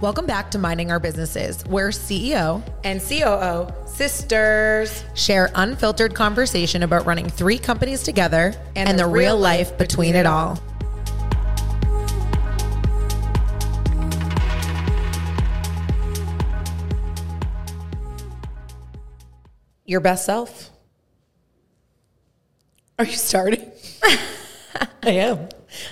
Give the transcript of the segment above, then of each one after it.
Welcome back to Minding Our Businesses, where CEO and COO sisters share unfiltered conversation about running three companies together and, and the, the, real life between, between it all. Your best self. Are you starting? I am.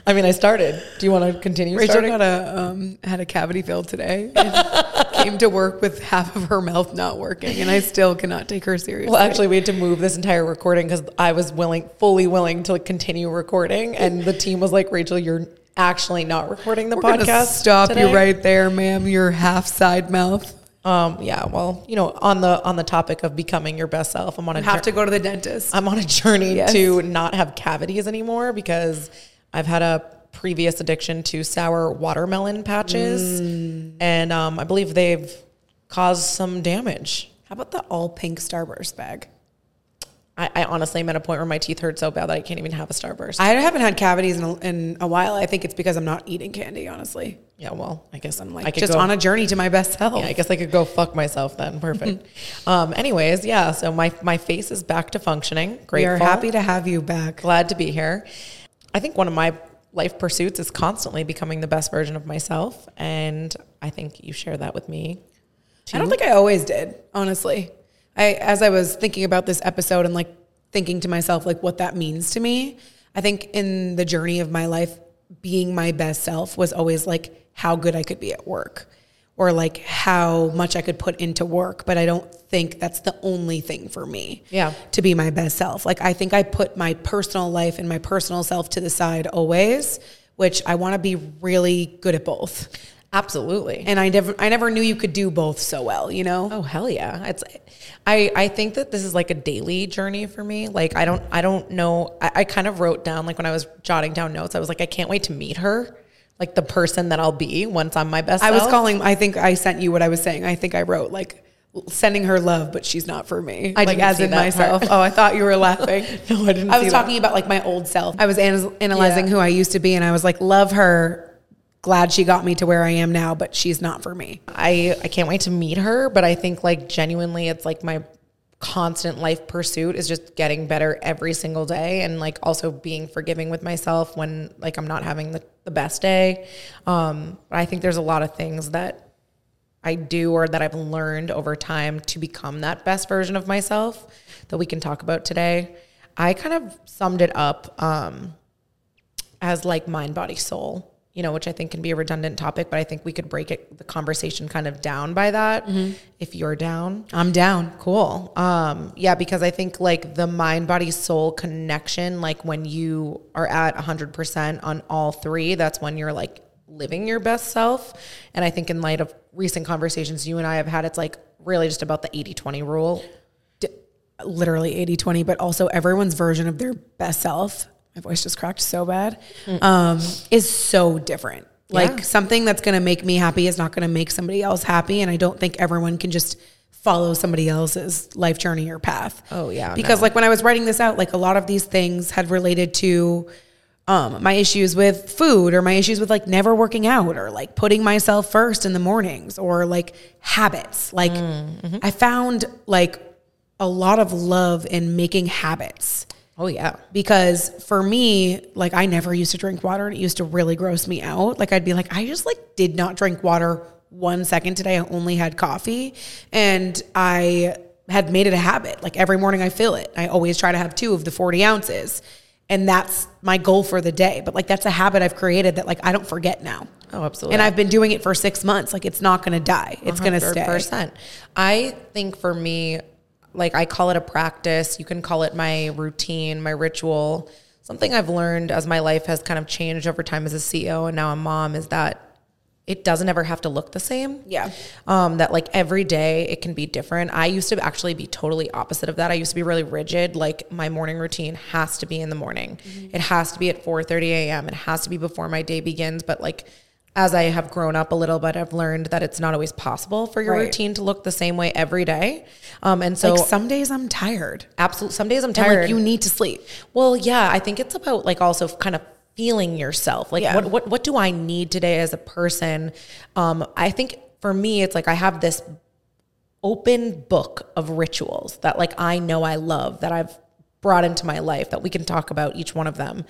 I mean, I started. Do you want to continue? Rachel starting? had a um, had a cavity filled today. came to work with half of her mouth not working, and I still cannot take her seriously. Well, actually, we had to move this entire recording because I was willing, fully willing to continue recording, and the team was like, "Rachel, you're actually not recording the We're podcast. Stop today. you right there, ma'am. Your half side mouth." Um, yeah, well, you know, on the on the topic of becoming your best self, I'm on a have to go to the dentist. I'm on a journey yes. to not have cavities anymore because I've had a previous addiction to sour watermelon patches, mm. and um, I believe they've caused some damage. How about the all pink Starburst bag? I, I, honestly am at a point where my teeth hurt so bad that I can't even have a Starburst. I haven't had cavities in a, in a while. I think it's because I'm not eating candy, honestly. Yeah, well, I guess I'm like just go, on a journey to my best self. Yeah, I guess I could go fuck myself then. Perfect. um, anyways, yeah. So my my face is back to functioning. Great. We're happy to have you back. Glad to be here. I think one of my life pursuits is constantly becoming the best version of myself, and I think you share that with me. Too. I don't think I always did, honestly. I as I was thinking about this episode and like thinking to myself like what that means to me. I think in the journey of my life, being my best self was always like how good I could be at work or like how much I could put into work, but I don't think that's the only thing for me. Yeah. To be my best self. Like I think I put my personal life and my personal self to the side always, which I want to be really good at both. Absolutely. And I never I never knew you could do both so well, you know? Oh hell yeah. It's I I think that this is like a daily journey for me. Like I don't I don't know I, I kind of wrote down like when I was jotting down notes, I was like, I can't wait to meet her like the person that I'll be once I'm my best. I self. was calling. I think I sent you what I was saying. I think I wrote like sending her love, but she's not for me. I like as in myself. oh, I thought you were laughing. no, I didn't. I was talking that. about like my old self. I was analyzing yeah. who I used to be, and I was like, love her. Glad she got me to where I am now, but she's not for me. I I can't wait to meet her, but I think like genuinely, it's like my constant life pursuit is just getting better every single day and like also being forgiving with myself when like I'm not having the, the best day. Um, I think there's a lot of things that I do or that I've learned over time to become that best version of myself that we can talk about today. I kind of summed it up um, as like mind, body, soul you know, which I think can be a redundant topic, but I think we could break it, the conversation kind of down by that. Mm-hmm. If you're down, I'm down. Cool. Um, yeah, because I think like the mind, body, soul connection, like when you are at 100% on all three, that's when you're like living your best self. And I think in light of recent conversations you and I have had, it's like really just about the 80 20 rule. D- literally 80 20, but also everyone's version of their best self my voice just cracked so bad, mm. um, is so different. Like yeah. something that's going to make me happy is not going to make somebody else happy. And I don't think everyone can just follow somebody else's life journey or path. Oh, yeah. Because, no. like, when I was writing this out, like, a lot of these things had related to um, my issues with food or my issues with like never working out or like putting myself first in the mornings or like habits. Like, mm, mm-hmm. I found like a lot of love in making habits Oh yeah. Because for me, like I never used to drink water and it used to really gross me out. Like I'd be like, I just like did not drink water one second today. I only had coffee and I had made it a habit. Like every morning I fill it. I always try to have two of the 40 ounces. And that's my goal for the day. But like that's a habit I've created that like I don't forget now. Oh, absolutely. And I've been doing it for six months. Like it's not gonna die. It's gonna stay. I think for me, like I call it a practice. You can call it my routine, my ritual. Something I've learned as my life has kind of changed over time as a CEO and now a mom is that it doesn't ever have to look the same. Yeah. Um, that like every day it can be different. I used to actually be totally opposite of that. I used to be really rigid. Like my morning routine has to be in the morning. Mm-hmm. It has to be at 4 30 a.m. It has to be before my day begins. But like as I have grown up a little bit, I've learned that it's not always possible for your right. routine to look the same way every day. Um, and so like some days I'm tired. Absolutely. Some days I'm tired. Like you need to sleep. Well, yeah, I think it's about like also kind of feeling yourself. Like Yeah. what what what do I need today as a person? Um, I think for me, it's like I have this open book of rituals that like I know I love that I've brought into my life that we can talk about each one of them.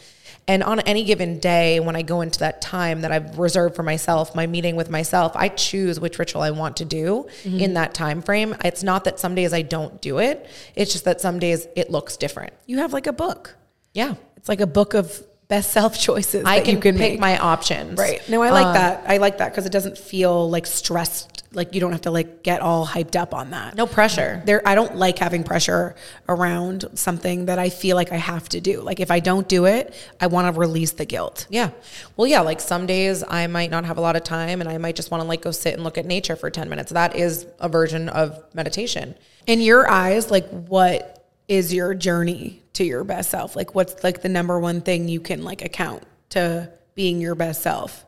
And on any given day when I go into that time that I've reserved for myself, my meeting with myself, I choose which ritual I want to do mm-hmm. in that time frame. It's not that some days I don't do it. It's just that some days it looks different. You have like a book. Yeah. It's like a book of best self choices. I that can, you can pick make. my options. Right. No, I like Um, that. I like that because it doesn't feel like stressed. Like you don't have to like get all hyped up on that. No pressure. There, I don't like having pressure around something that I feel like I have to do. Like if I don't do it, I want to release the guilt. Yeah. Well, yeah, like some days I might not have a lot of time and I might just want to like go sit and look at nature for 10 minutes. That is a version of meditation. In your eyes, like what is your journey to your best self? Like what's like the number one thing you can like account to being your best self?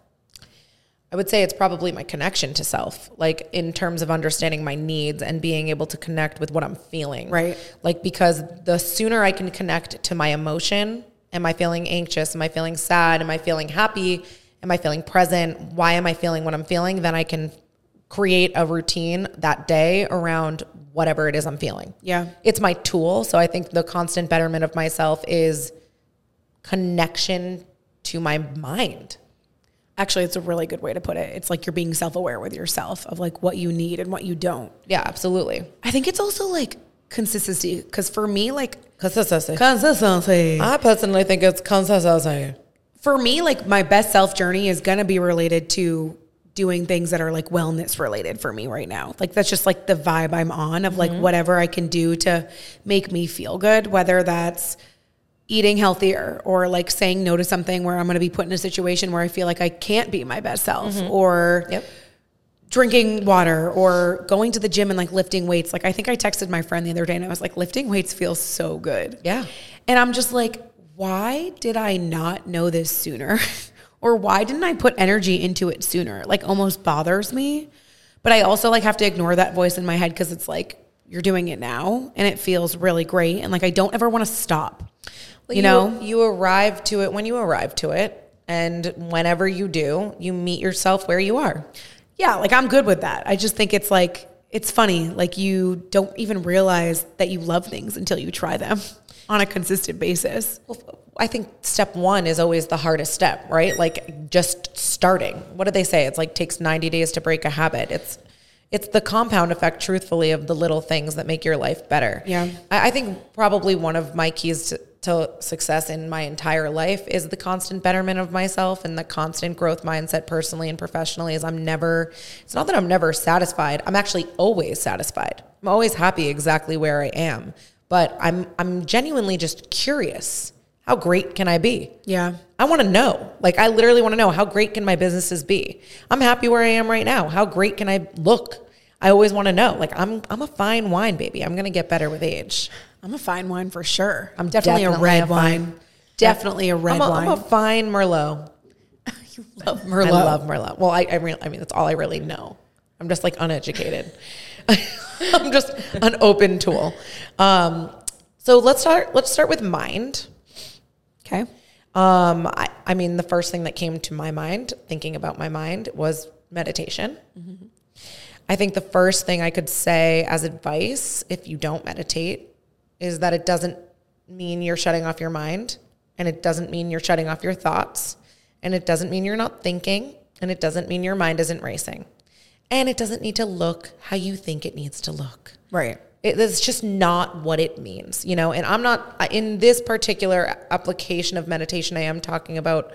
I would say it's probably my connection to self, like in terms of understanding my needs and being able to connect with what I'm feeling. Right. Like, because the sooner I can connect to my emotion, am I feeling anxious? Am I feeling sad? Am I feeling happy? Am I feeling present? Why am I feeling what I'm feeling? Then I can create a routine that day around whatever it is I'm feeling. Yeah. It's my tool. So I think the constant betterment of myself is connection to my mind. Actually, it's a really good way to put it. It's like you're being self-aware with yourself of like what you need and what you don't. Yeah, absolutely. I think it's also like consistency because for me, like Consistency. consistency. I personally think it's consistency. For me, like my best self journey is gonna be related to doing things that are like wellness related for me right now. Like that's just like the vibe I'm on of like mm-hmm. whatever I can do to make me feel good, whether that's eating healthier or like saying no to something where I'm going to be put in a situation where I feel like I can't be my best self mm-hmm. or Yep. drinking water or going to the gym and like lifting weights. Like I think I texted my friend the other day and I was like lifting weights feels so good. Yeah. And I'm just like why did I not know this sooner? or why didn't I put energy into it sooner? Like almost bothers me. But I also like have to ignore that voice in my head cuz it's like you're doing it now and it feels really great and like I don't ever want to stop. Well, you know? you arrive to it when you arrive to it. And whenever you do, you meet yourself where you are. Yeah, like I'm good with that. I just think it's like it's funny. Like you don't even realize that you love things until you try them on a consistent basis. Well, I think step one is always the hardest step, right? Like just starting. What do they say? It's like takes 90 days to break a habit. It's it's the compound effect, truthfully, of the little things that make your life better. Yeah. I, I think probably one of my keys to, to success in my entire life is the constant betterment of myself and the constant growth mindset personally and professionally is I'm never it's not that I'm never satisfied. I'm actually always satisfied. I'm always happy exactly where I am. But I'm I'm genuinely just curious. How great can I be? Yeah. I want to know. Like I literally want to know how great can my businesses be? I'm happy where I am right now. How great can I look? I always want to know. Like I'm I'm a fine wine baby. I'm going to get better with age. I'm a fine wine for sure. I'm definitely, a red a wine. Definitely a red I'm a, wine. I'm a fine Merlot. you love merlot. I love Merlot. Well, I I, re- I mean that's all I really know. I'm just like uneducated. I'm just an open tool. Um, so let's start. Let's start with mind. Okay. Um, I, I mean, the first thing that came to my mind, thinking about my mind, was meditation. I think the first thing I could say as advice, if you don't meditate, is that it doesn't mean you're shutting off your mind, and it doesn't mean you're shutting off your thoughts, and it doesn't mean you're not thinking, and it doesn't mean your mind isn't racing, and it doesn't need to look how you think it needs to look Right. it, it's just not what it means, you know. And I'm not in this particular application of meditation. I am talking about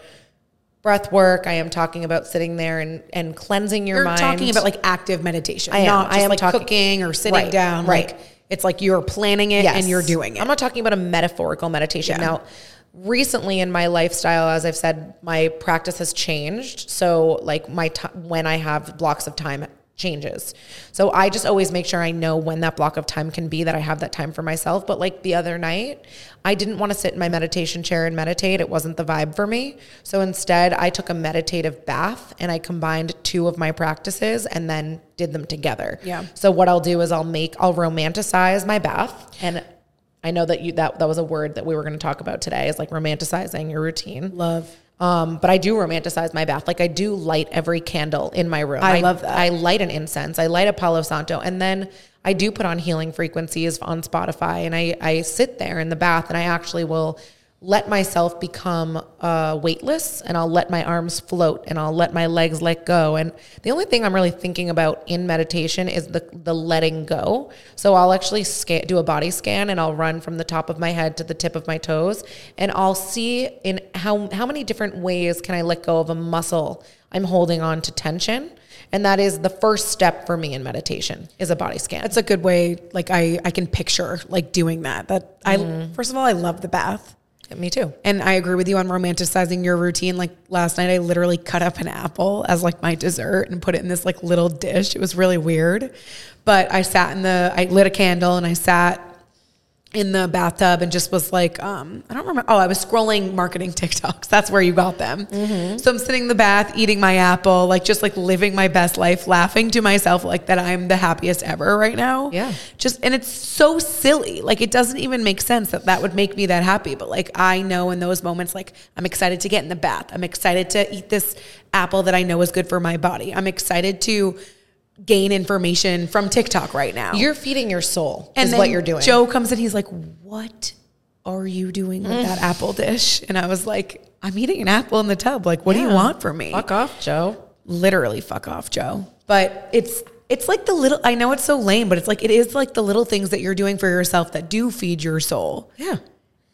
breath work. I am talking about sitting there and and cleansing your You're mind. talking about like active meditation, I am. not I am like talking- cooking or sitting Right, down. right. Like it's like you're planning it and you're doing it. I'm not talking about a metaphorical meditation. Yeah. Now, recently in my lifestyle, as I've said, my practice has changed. So, like my t- when I have blocks of time changes. So I just always make sure I know when that block of time can be that I have that time for myself. But like the other night, I didn't want to sit in my meditation chair and meditate. It wasn't the vibe for me. So instead, I took a meditative bath and I combined two of my practices and then did them together. Yeah. So what I'll do is I'll make I'll romanticize my bath and I know that you that that was a word that we were going to talk about today is like romanticizing your routine. Love. Um, but I do romanticize my bath. Like I do light every candle in my room. I love that. I light an incense. I light a Palo Santo, and then I do put on healing frequencies on Spotify, and I I sit there in the bath, and I actually will let myself become uh, weightless and I'll let my arms float and I'll let my legs let go. And the only thing I'm really thinking about in meditation is the, the letting go. So I'll actually scan, do a body scan and I'll run from the top of my head to the tip of my toes and I'll see in how, how many different ways can I let go of a muscle I'm holding on to tension. And that is the first step for me in meditation is a body scan. That's a good way. Like I, I can picture like doing that. That I, first of all, I love the bath. Me too. And I agree with you on romanticizing your routine. Like last night, I literally cut up an apple as like my dessert and put it in this like little dish. It was really weird. But I sat in the, I lit a candle and I sat in the bathtub and just was like, um, I don't remember. Oh, I was scrolling marketing TikToks. That's where you got them. So I'm sitting in the bath, eating my apple, like just like living my best life, laughing to myself like that I'm the happiest ever right now. Yeah. Just, and it's so silly. Like it doesn't even make sense that that would make me that happy. But like I know in those moments, like I'm excited to get in the bath. I'm excited to eat this apple that I know is good for my body. I'm excited to gain information from TikTok right now. You're feeding your soul And is then what you're doing. Joe comes in, he's like, What are you doing with that mm. apple dish? And I was like, I'm eating an apple in the tub. Like, what do you want from me? Fuck off, Joe. Literally, fuck off, Joe. But it's it's like the little I know it's so lame, but it's like it is like the little things that you're doing for yourself that do feed your soul. Yeah.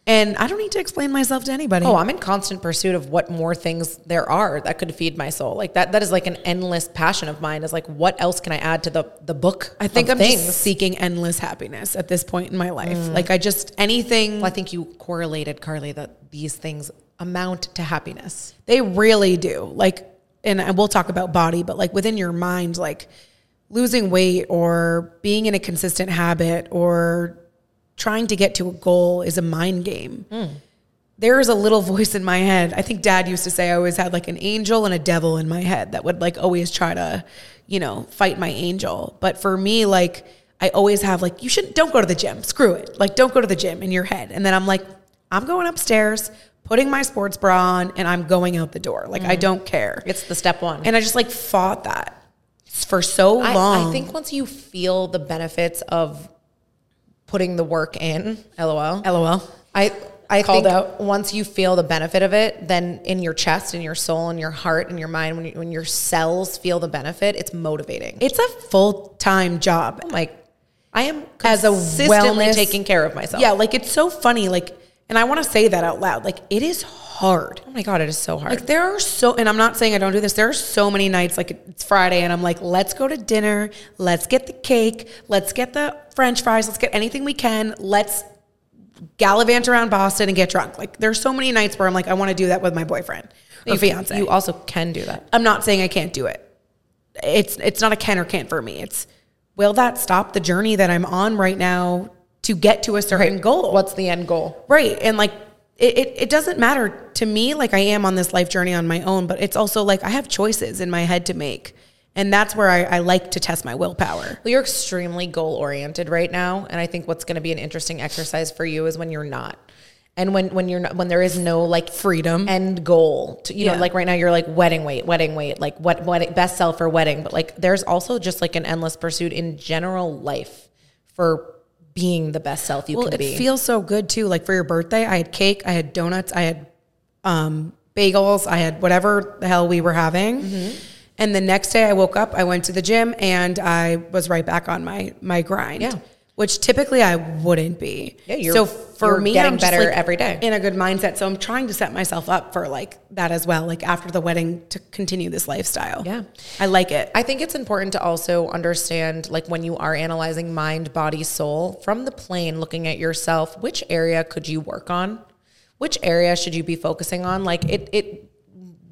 And I don't need to explain myself to anybody. Oh, I'm in constant pursuit of what more things there are that could feed my soul. Like that that is like an endless passion of mine is like what else can I add to the the book? I think of I'm things. just seeking endless happiness at this point in my life. Mm. Like I just anything Well, I think you correlated, Carly, that these things amount to happiness. They really do. Like, and we'll talk about body, but like within your mind, like losing weight or being in a consistent habit or trying to get to a goal is a mind game. There is a little voice in my head. I think dad used to say I always had like an angel and a devil in my head that would like always try to, you know, fight my angel. But for me, like, I always have like, you shouldn't, don't go to the gym. Screw it. Like, don't go to the gym in your head. And then I'm like, I'm going upstairs, putting my sports bra on, and I'm going out the door. Like, I mm-hmm. don't care. It's the step one. And I just like fought that for so I, long. I think once you feel the benefits of putting the work in, LOL. LOL. I I Called think out. once you feel the benefit of it, then in your chest, in your soul, in your heart, in your mind, when, you, when your cells feel the benefit, it's motivating. It's a full time job. Like, I am As a consistently wellness- taking care of myself. Yeah, like it's so funny. Like, and I want to say that out loud. Like, it is hard. Oh my god, it is so hard. Like there are so, and I'm not saying I don't do this. There are so many nights, like it's Friday, and I'm like, let's go to dinner. Let's get the cake. Let's get the French fries. Let's get anything we can. Let's gallivant around Boston and get drunk. Like there's so many nights where I'm like, I want to do that with my boyfriend or you, fiance. you also can do that. I'm not saying I can't do it. It's it's not a can or can't for me. It's will that stop the journey that I'm on right now to get to a certain goal? What's the end goal? Right. And like it, it, it doesn't matter to me, like I am on this life journey on my own, but it's also like I have choices in my head to make. And that's where I, I like to test my willpower. Well, you're extremely goal oriented right now, and I think what's going to be an interesting exercise for you is when you're not, and when when you're not, when there is no like Freedom. end goal. To, you Yeah. know, like right now you're like wedding weight, wedding weight, like what what best sell for wedding, but like there's also just like an endless pursuit in general life for being the best self you Well, can be. it feels so good too. Like for your birthday, I had cake, I had donuts, I had um, bagels, I had whatever the hell we were having. Mm-hmm. And the next day I woke up, I went to the gym and I was right back on my my grind. Yeah. Which typically I wouldn't be. Yeah, you're- so for you're me, getting I'm just, better like, every day. in a good mindset. So I'm trying to set myself up for like that as well. Like after the wedding to continue this lifestyle. Yeah. I like it. I think it's important to also understand, like when you are analyzing mind, body, soul, from the plane, looking at yourself, which area could you work on? Which area should you be focusing on? Like it, it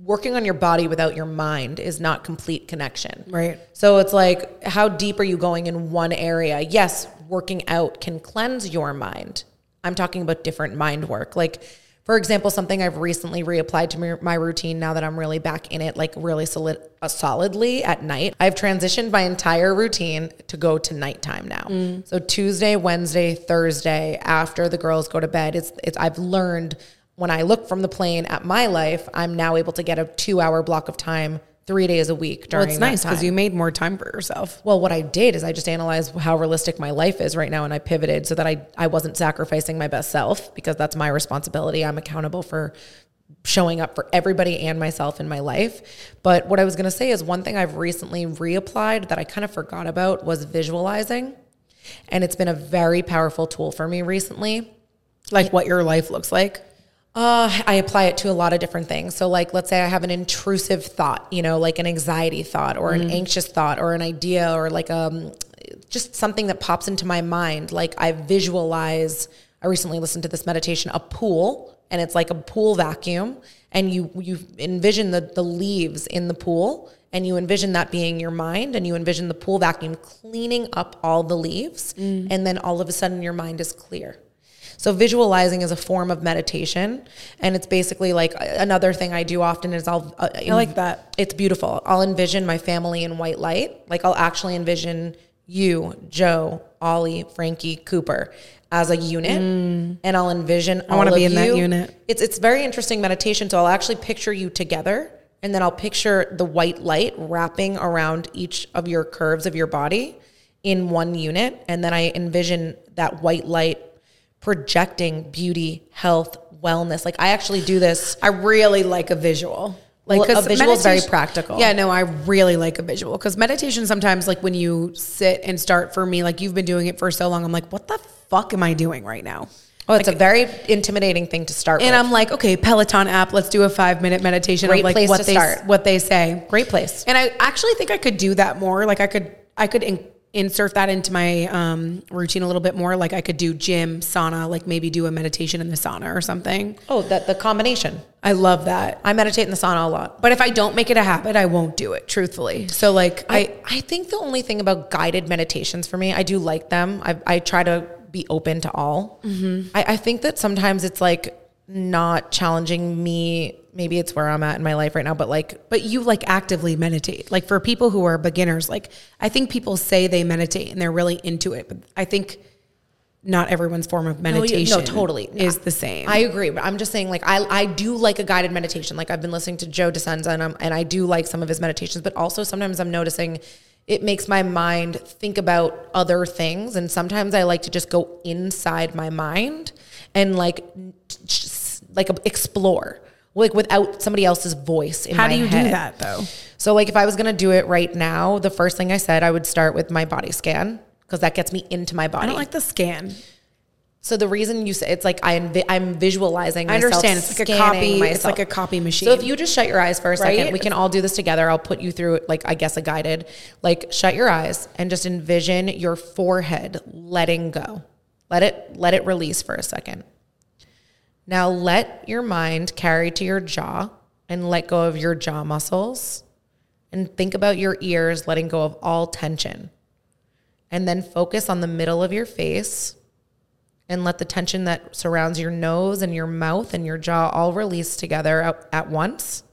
working on your body without your mind is not complete connection. Right. So it's like, how deep are you going in one area? Yes, working out can cleanse your mind. I'm talking about different mind work. Like, for example, something I've recently reapplied to my, routine now that I'm really back in it, like really solid, uh, solidly at night. I've transitioned my entire routine to go to nighttime now. So Tuesday, Wednesday, Thursday, after the girls go to bed, it's, it's I've learned when I look from the plane at my life, I'm now able to get a two hour block of time three days a week during. Well, it's nice because you made more time for yourself. Well, what I did is I just analyzed how realistic my life is right now and I pivoted so that I, I wasn't sacrificing my best self because that's my responsibility. I'm accountable for showing up for everybody and myself in my life. But what I was going to say is one thing I've recently reapplied that I kind of forgot about was visualizing. And it's been a very powerful tool for me recently. Like what your life looks like. Uh, I apply it to a lot of different things. So, like, let's say I have an intrusive thought, you know, like an anxiety thought or an anxious thought or an idea or like um, just something that pops into my mind. Like, I visualize. I recently listened to this meditation, a pool, and it's like a pool vacuum, and you you envision the the leaves in the pool, and you envision that being your mind, and you envision the pool vacuum cleaning up all the leaves, and then all of a sudden your mind is clear. So visualizing is a form of meditation, and it's basically like another thing I do often is I'll. Uh, I like that. It's beautiful. I'll envision my family in white light. Like I'll actually envision you, Joe, Ollie, Frankie, Cooper as a unit, and I'll envision. All. I wanna be in that unit. It's it's very interesting meditation. So I'll actually picture you together, and then I'll picture the white light wrapping around each of your curves of your body in one unit, and then I envision that white light projecting beauty, health, wellness. Like I actually do this. I really like a visual. Like Well, a visual is very practical. Yeah, no, I really like a visual because meditation sometimes, like when you sit and start for me, like you've been doing it for so long, I'm like, what the fuck am I doing right now? Oh, it's a very intimidating thing to start And with. I'm like, okay, Peloton app, let's do a five minute meditation Great of like place what to they start. what they say. Great place. And I actually think I could do that more. Like I could I could in, insert that into my um, routine a little bit more. Like I could do gym, sauna, like maybe do a meditation in the sauna or something. Oh, that the combination. I love that. I meditate in the sauna a lot. But if I don't make it a habit, I won't do it, truthfully. So like I, I, I think the only thing about guided meditations for me, I do like them. I, I try to be open to all. Mm-hmm. I, I think that sometimes it's like not challenging me. Maybe it's where I'm at in my life right now, but like, but you like actively meditate. Like for people who are beginners, like I think people say they meditate and they're really into it, but I think not everyone's form of No, you- meditation no, totally. is the same. I agree, but I'm just saying, like, I, I do like a guided meditation. Like, I've been listening to Joe Dispenza, and, I'm, and I do like some of his meditations, but also sometimes I'm noticing it makes my mind think about other things. And sometimes I like to just go inside my mind and, like, like explore, like, without somebody else's voice in my head. How do you head. do that though? So, like, if I was gonna do it right now, the first thing I said, I would start with my body scan because that gets me into my body. I don't like the scan. So the reason you say it's like I envi- I'm visualizing. I understand. It's like a copy. It's like a copy machine. So if you just shut your eyes for a second, Right? we can all do this together. I'll put you through like I guess a guided. Like shut your eyes and just envision your forehead letting go. Let it let it release for a second. Now let your mind carry to your jaw and let go of your jaw muscles. And think about your ears letting go of all tension. And then focus on the middle of your face and let the tension that surrounds your nose and your mouth and your jaw all release together at, once.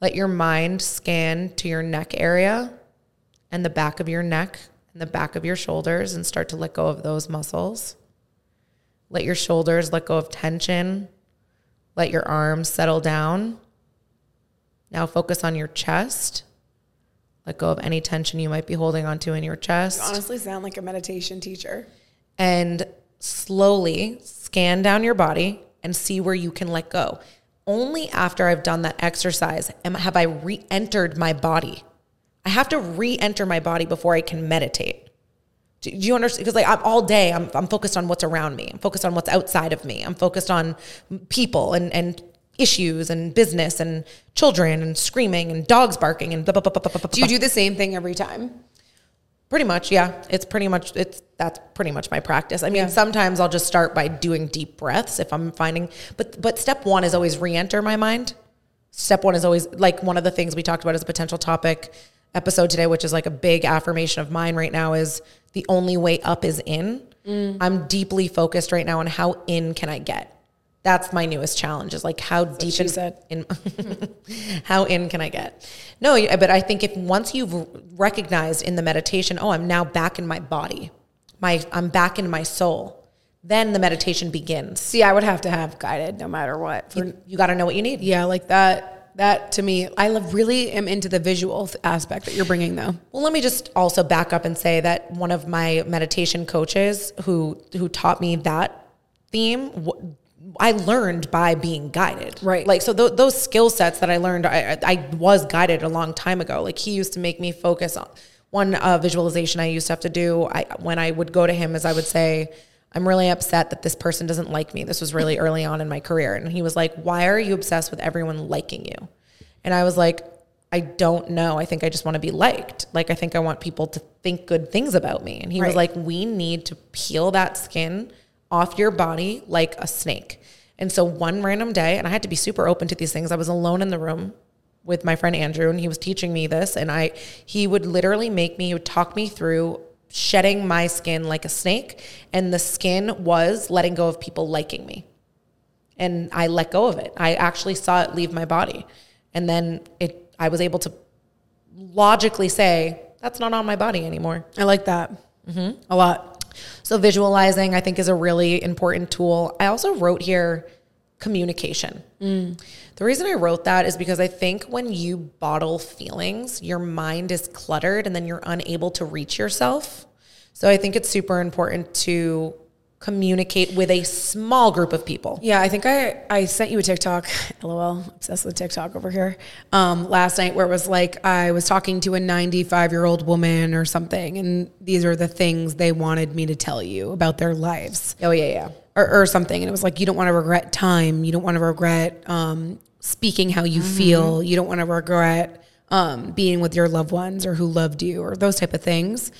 Let your mind scan to your neck area and the back of your neck and the back of your shoulders and start to let go of those muscles. Let your shoulders let go of tension. Let your arms settle down. Now focus on your chest. Let go of any tension you might be holding onto in your chest honestly sound like a meditation teacher. and slowly scan down your body and see where you can let go. Only after I've done that exercise am, have I re entered my body. I have to re enter my body before I can meditate. Do, you understand? Because like I'm all day, I'm, I'm focused on what's around me. I'm focused on what's outside of me. I'm focused on people and, and issues and business and children and screaming and dogs barking and blah, blah, blah, blah, blah, blah, Do you do the same thing every time? Pretty much, yeah. It's pretty much it's that's pretty much my practice. I mean, sometimes I'll just start by doing deep breaths if I'm finding but but step 1 is always re-enter my mind. Step 1 is always like one of the things we talked about as a potential topic episode today, which is like a big affirmation of mine right now is the only way up is in. Mm. I'm deeply focused right now on how in can I get. That's my newest challenge is like how deep she in, said. in how in can I get? No, but I think if once you've recognized in the meditation, oh, I'm now back in my body, my I'm back in my soul. then the meditation begins. See, I would have to have guided no matter what. For, You got to know what you need. yeah, like that. That to me, I love, really am into the visual aspect that you're bringing though. Well, let me just also back up and say that one of my meditation coaches who who taught me that theme, I learned by being guided. Right. Like so, th- those skill sets that I learned, I, I was guided a long time ago. Like he used to make me focus on one uh, visualization I used to have to do. I when I would go to him, as I would say. I'm really upset that this person doesn't like me. This was really early on in my career. And he was like, Why are you obsessed with everyone liking you? And I was like, I don't know. I think I just want to be liked. Like, I think I want people to think good things about me. And he was like, We need to peel that skin off your body like a snake. And so, one random day, and I had to be super open to these things, I was alone in the room with my friend Andrew, and he was teaching me this. And I, he would literally make me, he would talk me through shedding my skin like a snake. And the skin was letting go of people liking me and I let go of it. I actually saw it leave my body. And then it I was able to logically say, that's not on my body anymore. I like that mm-hmm. a lot. So visualizing I think is a really important tool. I also wrote here communication. The reason I wrote that is because I think when you bottle feelings, your mind is cluttered and then you're unable to reach yourself. So I think it's super important to communicate with a small group of people. Yeah, I think I, I sent you a TikTok, lol, obsessed with TikTok over here, um, last night where it was like I was talking to a 95 year old woman or something, and these are the things they wanted me to tell you about their lives Oh yeah, yeah. Or, or something. And it was like, you don't want to regret time. You don't want to regret um, speaking how you feel. You don't want to regret um, being with your loved ones or who loved you or those type of things.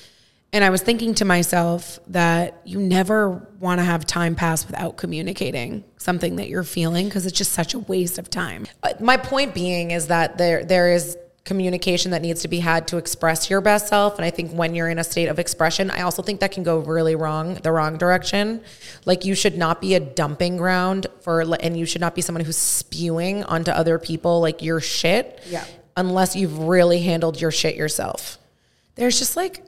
And I was thinking to myself that you never want to have time pass without communicating something that you're feeling because it's just such a waste of time. Uh, my point being is that there there is communication that needs to be had to express your best self and i think when you're in a state of expression i also think that can go really wrong the wrong direction like you should not be a dumping ground for and you should not be someone who's spewing onto other people like your shit Yeah. unless you've really handled your shit yourself There's just like,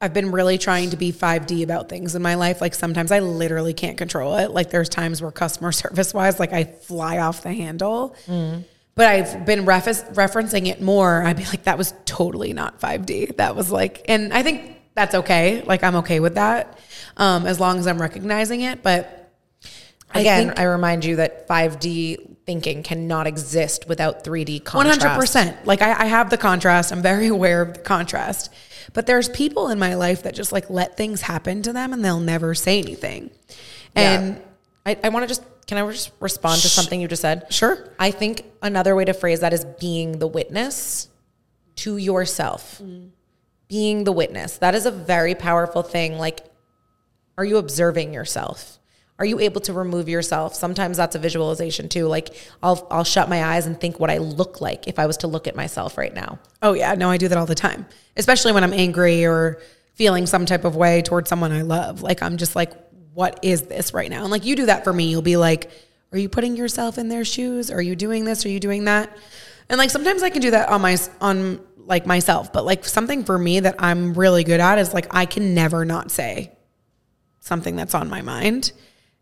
I've been really trying to be 5D about things in my life. Like sometimes I literally can't control it. Like there's times where customer service wise, like I fly off the handle. Mm. But I've been reference, referencing it more. I'd be like, that was totally not 5D. That was like, and I think that's okay. Like I'm okay with that um, as long as I'm recognizing it. But I again think- I, remind you that 5d thinking cannot exist without 3d contrast hundred percent. Like I, I have the contrast. I'm very aware of the contrast. But there's people in my life that just like let things happen to them and they'll never say anything. And And I, I want to just, can I just respond to something you just said? Sure. I think another way to phrase that is being the witness to yourself. Mm. Being the witness. That is a very powerful thing. Like, are you observing yourself? Are you able to remove yourself? Sometimes that's a visualization too. Like I'll I'll shut my eyes and think what I look like if I was to look at myself right now. oh yeah, no, I do that all the time. Especially when I'm angry or feeling some type of way towards someone I love. Like I'm just like, what is this right now? And like you do that for me. You'll be like, are you putting yourself in their shoes? Are you doing this? Are you doing that? And like sometimes I can do that on my on like myself, but like something for me that I'm really good at is like I can never not say something that's on my mind.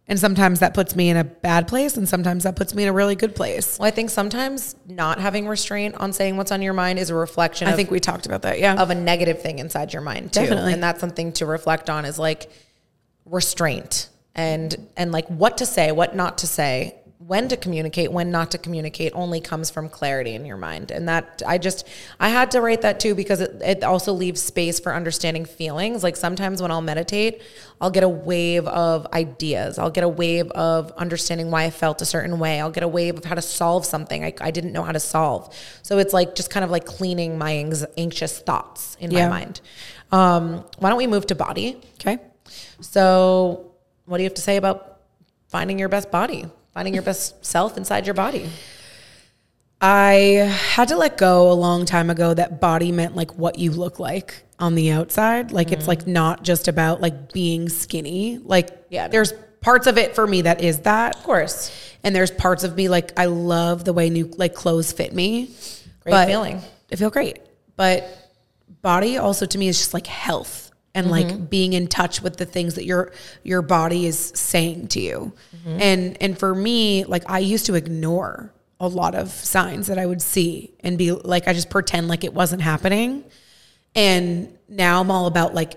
And sometimes that puts me in a bad place and sometimes that puts me in a really good place. Well, I think sometimes not having restraint on saying what's on your mind is a reflection I of think we talked about that. Yeah. of a negative thing inside your mind too. Definitely. And that's something to reflect on is like restraint and and like what to say, what not to say, when to communicate, when not to communicate only comes from clarity in your mind. And that I just I had to write that too because it, it also leaves space for understanding feelings. Like sometimes when I'll meditate, I'll get a wave of ideas. I'll get a wave of understanding why I felt a certain way. I'll get a wave of how to solve something I, I didn't know how to solve. So it's like just kind of like cleaning my anxious thoughts in Yeah. my mind. Um, why don't we move to body? okay. So, what do you have to say about finding your best body, finding your best self inside your body? I had to let go a long time ago that body meant like what you look like on the outside. Like it's like mm-hmm. not just about like being skinny. Like Yeah. there's parts of it for me that is that. Of course, And there's parts of me like I love the way new like clothes fit me. Great feeling. I feel great. But body also to me is just like health and like mm-hmm. being in touch with the things that your your body is saying to you. Mm-hmm. And and for me, like I used to ignore a lot of signs that I would see and be like I just pretend like it wasn't happening. And now I'm all about like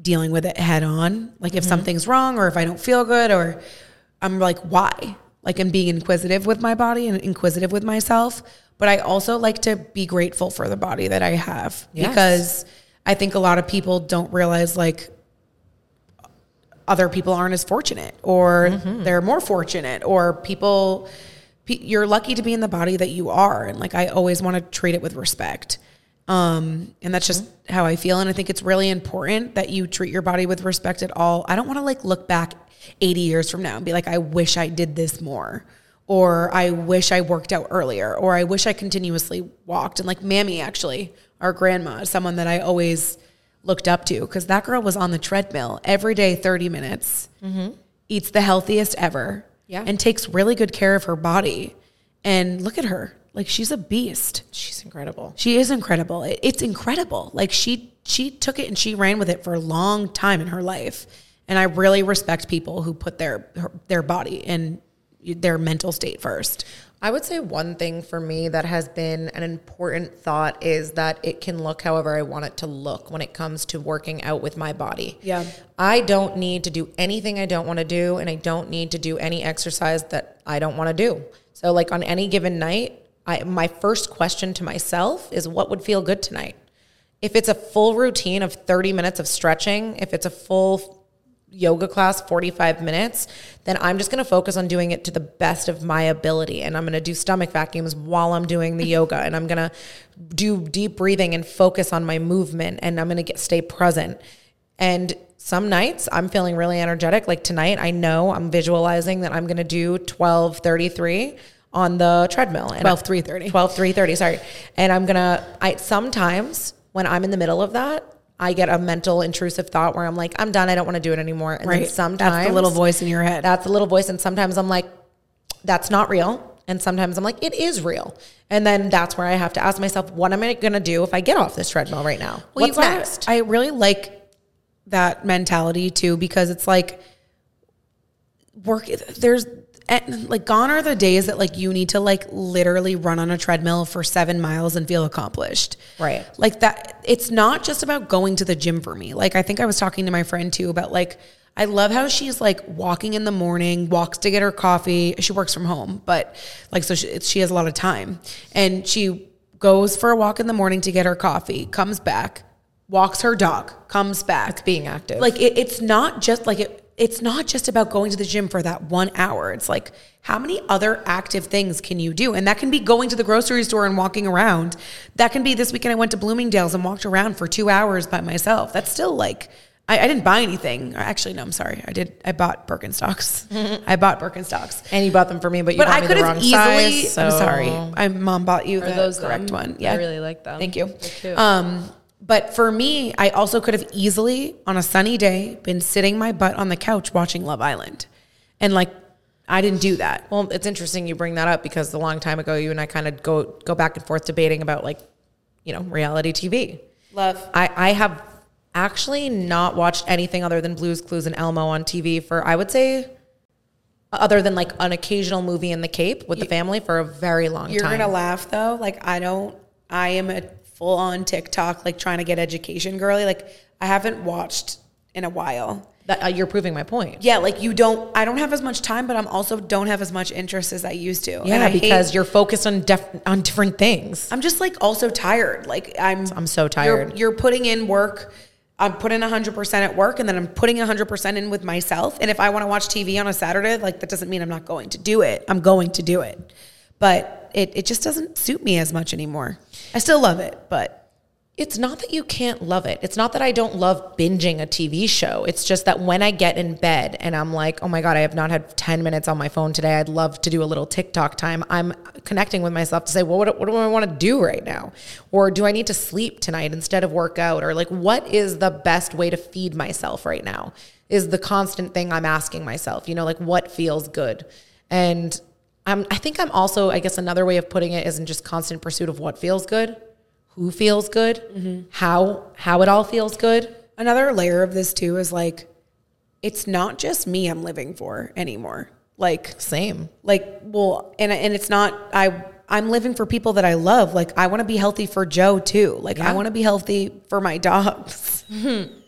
dealing with it head on. Like if mm-hmm. something's wrong or if I don't feel good or I'm like, why? Like I'm being inquisitive with my body and inquisitive with myself. But I also like to be grateful for the body that I have Yes. because I think a lot of people don't realize like other people aren't as fortunate or they're more fortunate or people you're lucky to be in the body that you are and like I always want to treat it with respect. Um, and that's just how I feel. And I think it's really important that you treat your body with respect at all. I don't want to like look back 80 years from now and be like, I wish I did this more, or I wish I worked out earlier, or I wish I continuously walked. And like Mammy, actually, our grandma, someone that I always looked up to because that girl was on the treadmill every day, 30 minutes, mm-hmm. eats the healthiest ever, Yeah. and takes really good care of her body. And look at her. Like she's a beast. She's incredible. She is incredible. It, it's incredible. Like she she took it and she ran with it for a long time in her life. And I really respect people who put their her, their body and their mental state first. I would say one thing for me that has been an important thought is that it can look however I want it to look when it comes to working out with my body. Yeah. I don't need to do anything I don't want to do, and I don't need to do any exercise that I don't want to do. So, like on any given night, I, my first question to myself is what would feel good tonight? If it's a full routine of 30 minutes of stretching, if it's a full yoga class 45 minutes then i'm just going to focus on doing it to the best of my ability. And i'm going to do stomach vacuums while i'm doing the yoga. And i'm going to do deep breathing and focus on my movement. And i'm going to get stay present. And some nights i'm feeling really energetic. Like tonight i know i'm visualizing that i'm going to do 1233 on the treadmill. And 12, 3:30. 12 3:30 sorry. And i'm going to i sometimes when i'm in the middle of that I get a mental intrusive thought where I'm like, I'm done. I don't want to do it anymore. And then Right. sometimes That's the little voice in your head. That's the little voice. And sometimes I'm like, that's not real. And sometimes I'm like, it is real. And then that's where I have to ask myself, what am I going to do if I get off this treadmill right now? Well, What's gotta- next? I really like that mentality too because it's like work. There's and, like gone are the days that like you need to like literally run on a treadmill for seven miles and feel accomplished. Right. Like that. It's not just about going to the gym for me. Like I think I was talking to my friend too about like. I love how she's like walking in the morning, walks to get her coffee. She works from home, but like, so she, she has a lot of time. And she goes for a walk in the morning to get her coffee, comes back, walks her dog, comes back. being active. Like it, it's not just like it. It's not just about going to the gym for that one hour. It's like how many other active things can you do? And that can be going to the grocery store and walking around. That can be this weekend. I went to Bloomingdale's and walked around for two hours by myself. That's still like I, I didn't buy anything. Actually, no, I'm sorry. I did. I bought Birkenstocks. I bought Birkenstocks. and you bought them for me, but you But bought I me could the have wrong easily. size. I'm sorry. My mom bought you the those correct them? one. Yeah, I really like them. Thank you. Um, but for me, I also could have easily, on a sunny day, been sitting my butt on the couch watching Love Island, and like I didn't do that. Well, it's interesting you bring that up because a long time ago, you and I kind of go go back and forth debating about like, you know, reality TV. Love. I, I have actually not watched anything other than Blues Clues and Elmo on TV for I would say, other than like an occasional movie in the Cape with the family for a very long time. You're gonna laugh though. Like I don't. I am a full on TikTok like trying to get education girly. Like I haven't watched in a while. That, uh, you're proving my point. Yeah, like you don't. I don't have as much time, but I'm also don't have as much interest as I used to. And Yeah, I hate- because you're focused on def- on different things. I'm just like also tired. Like I'm I'm so you're- tired. You're, putting in work. I'm putting 100% at work and then I'm putting 100% in with myself. And if I want to watch TV on a Saturday, like that doesn't mean I'm not going to do it. I'm going to do it. But it, it just doesn't suit me as much anymore. I still love it, but It's not that you can't love it. It's not that I don't love binging a TV show. It's just that when I get in bed and I'm like, oh my God, I have not had 10 minutes on my phone today. I'd love to do a little TikTok time. I'm connecting with myself to say, well, what, what do I want to do right now? Or do I need to sleep tonight instead of work out? Or like, what is the best way to feed myself right now? Is the constant thing I'm asking myself, you know, like what feels good? And I'm, I think I'm also, I guess another way of putting it is in just constant pursuit of what feels good who feels good, how how it all feels good. another layer of this too is like, it's not just me I'm living for anymore. Like, Same. like, well, and and it's not I. I'm living for people that I love. Like, I want to be healthy for Joe too. Like, I want to be healthy for my dogs.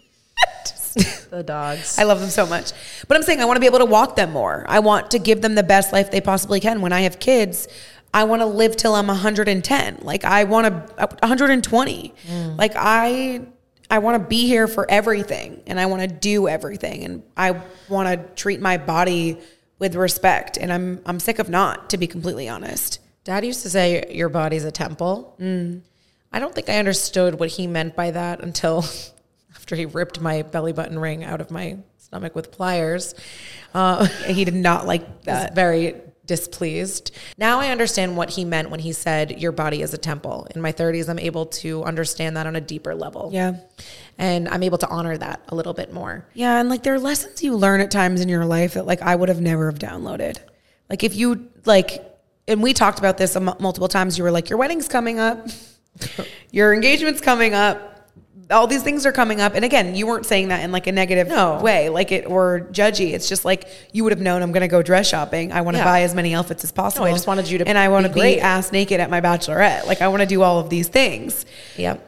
The dogs. I love them so much. But I'm saying I want to be able to walk them more. I want to give them the best life they possibly can. When I have kids, I want to live till I'm 110. Like I want to 120. Mm. Like I I want to be here for everything and I want to do everything and I want to treat my body with respect and I'm I'm sick of not to be completely honest. Dad used to say your body's a temple. Mm. I don't think I understood what he meant by that until he ripped my belly button ring out of my stomach with pliers. Uh, He did not like was that. very displeased. Now I understand what he meant when he said your body is a temple. In my 30s, I'm able to understand that on a deeper level. Yeah. And I'm able to honor that a little bit more. Yeah, and like there are lessons you learn at times in your life that like I would have never have downloaded. Like if you like, and we talked about this multiple times. You were like, your wedding's coming up, your engagement's coming up, all these things are coming up. And again, you weren't saying that in like a negative No. way, like it or judgy. It's just like you would have known I'm going to go dress shopping. I want to Yeah. buy as many outfits as possible. I just wanted you to and I want to be be ass naked at my bachelorette. Like I want to do all of these things. Yep.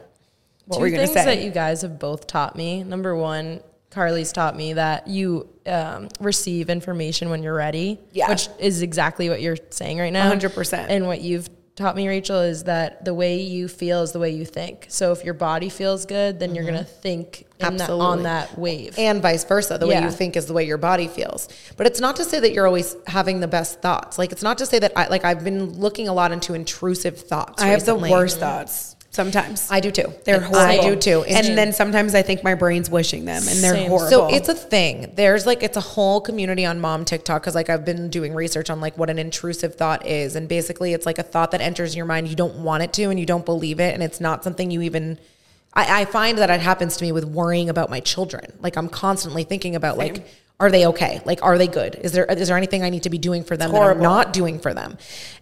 What Two were you going to say? that you guys have both taught me. Number one, Carly's taught me that you um, receive information when you're ready. Yeah. Which is exactly what you're saying right now. 100%. And what you've taught me, Rachel, is that the way you feel is the way you think. So if your body feels good, then you're mm-hmm. gonna think in that, on that wave. and vice versa. The way you think is the way your body feels. But it's not to say that you're always having the best thoughts. Like it's not to say that I like I've been looking a lot into intrusive thoughts. I have the worst thoughts sometimes. I do too. They're And horrible. I do too. And then sometimes I think my brain's wishing them, and they're Same. horrible. So it's a thing. There's like it's a whole community on mom TikTok because like I've been doing research on like what an intrusive thought is, and basically it's like a thought that enters your mind you don't want it to, and you don't believe it, and it's not something you even. I, I find that it happens to me with worrying about my children. Like I'm constantly thinking about like. Are they okay? Like, are they good? Is there is there anything I need to be doing for them that I'm not doing for them?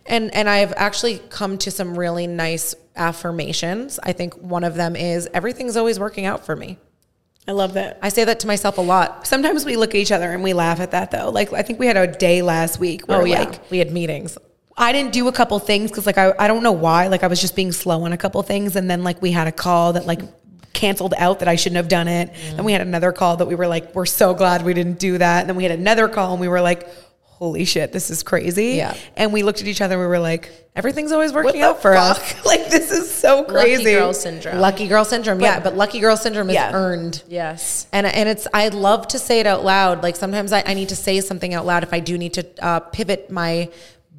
And and I've actually come to some really nice affirmations. I think one of them is everything's always working out for me. I love that. I say that to myself a lot. Sometimes we look at each other and we laugh at that though. Like I think we had a day last week where Oh yeah, like we had meetings. I didn't do a couple things because like I, I don't know why. Like I was just being slow on a couple things and then like we had a call that like canceled out that I shouldn't have done it. Then we had another call that we were like, we're so glad we didn't do that. And then we had another call and we were like, holy shit, this is crazy. Yeah. And we looked at each other and we were like, Everything's always working out for us. like this is so crazy. Lucky girl syndrome. Lucky girl syndrome, yeah, but lucky girl syndrome is Yeah. earned. yes. And and it's I love to say it out loud. Like sometimes I, I need to say something out loud if I do need to uh, pivot my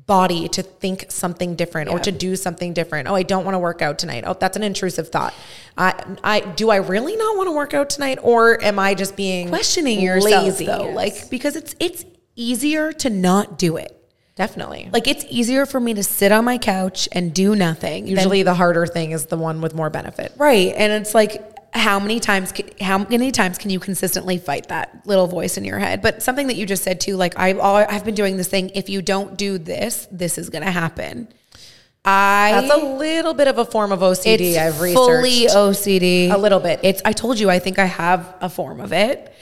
body to think something different or to do something different. Oh, I don't want to work out tonight. Oh, that's an intrusive thought. I I do I really not want to work out tonight or am I just being questioning yourself lazy? though. Like because it's it's easier to not do it. definitely. Like it's easier for me to sit on my couch and do nothing. than- Usually the harder thing is the one with more benefit. right, and it's like how many times how many times can you consistently fight that little voice in your head? But something that you just said too, like I've I've been doing this thing. If you don't do this, this is going to happen. I That's a little bit of a form of OCD. I've researched. fully OCD A little bit. It's I told you I think I have a form of it.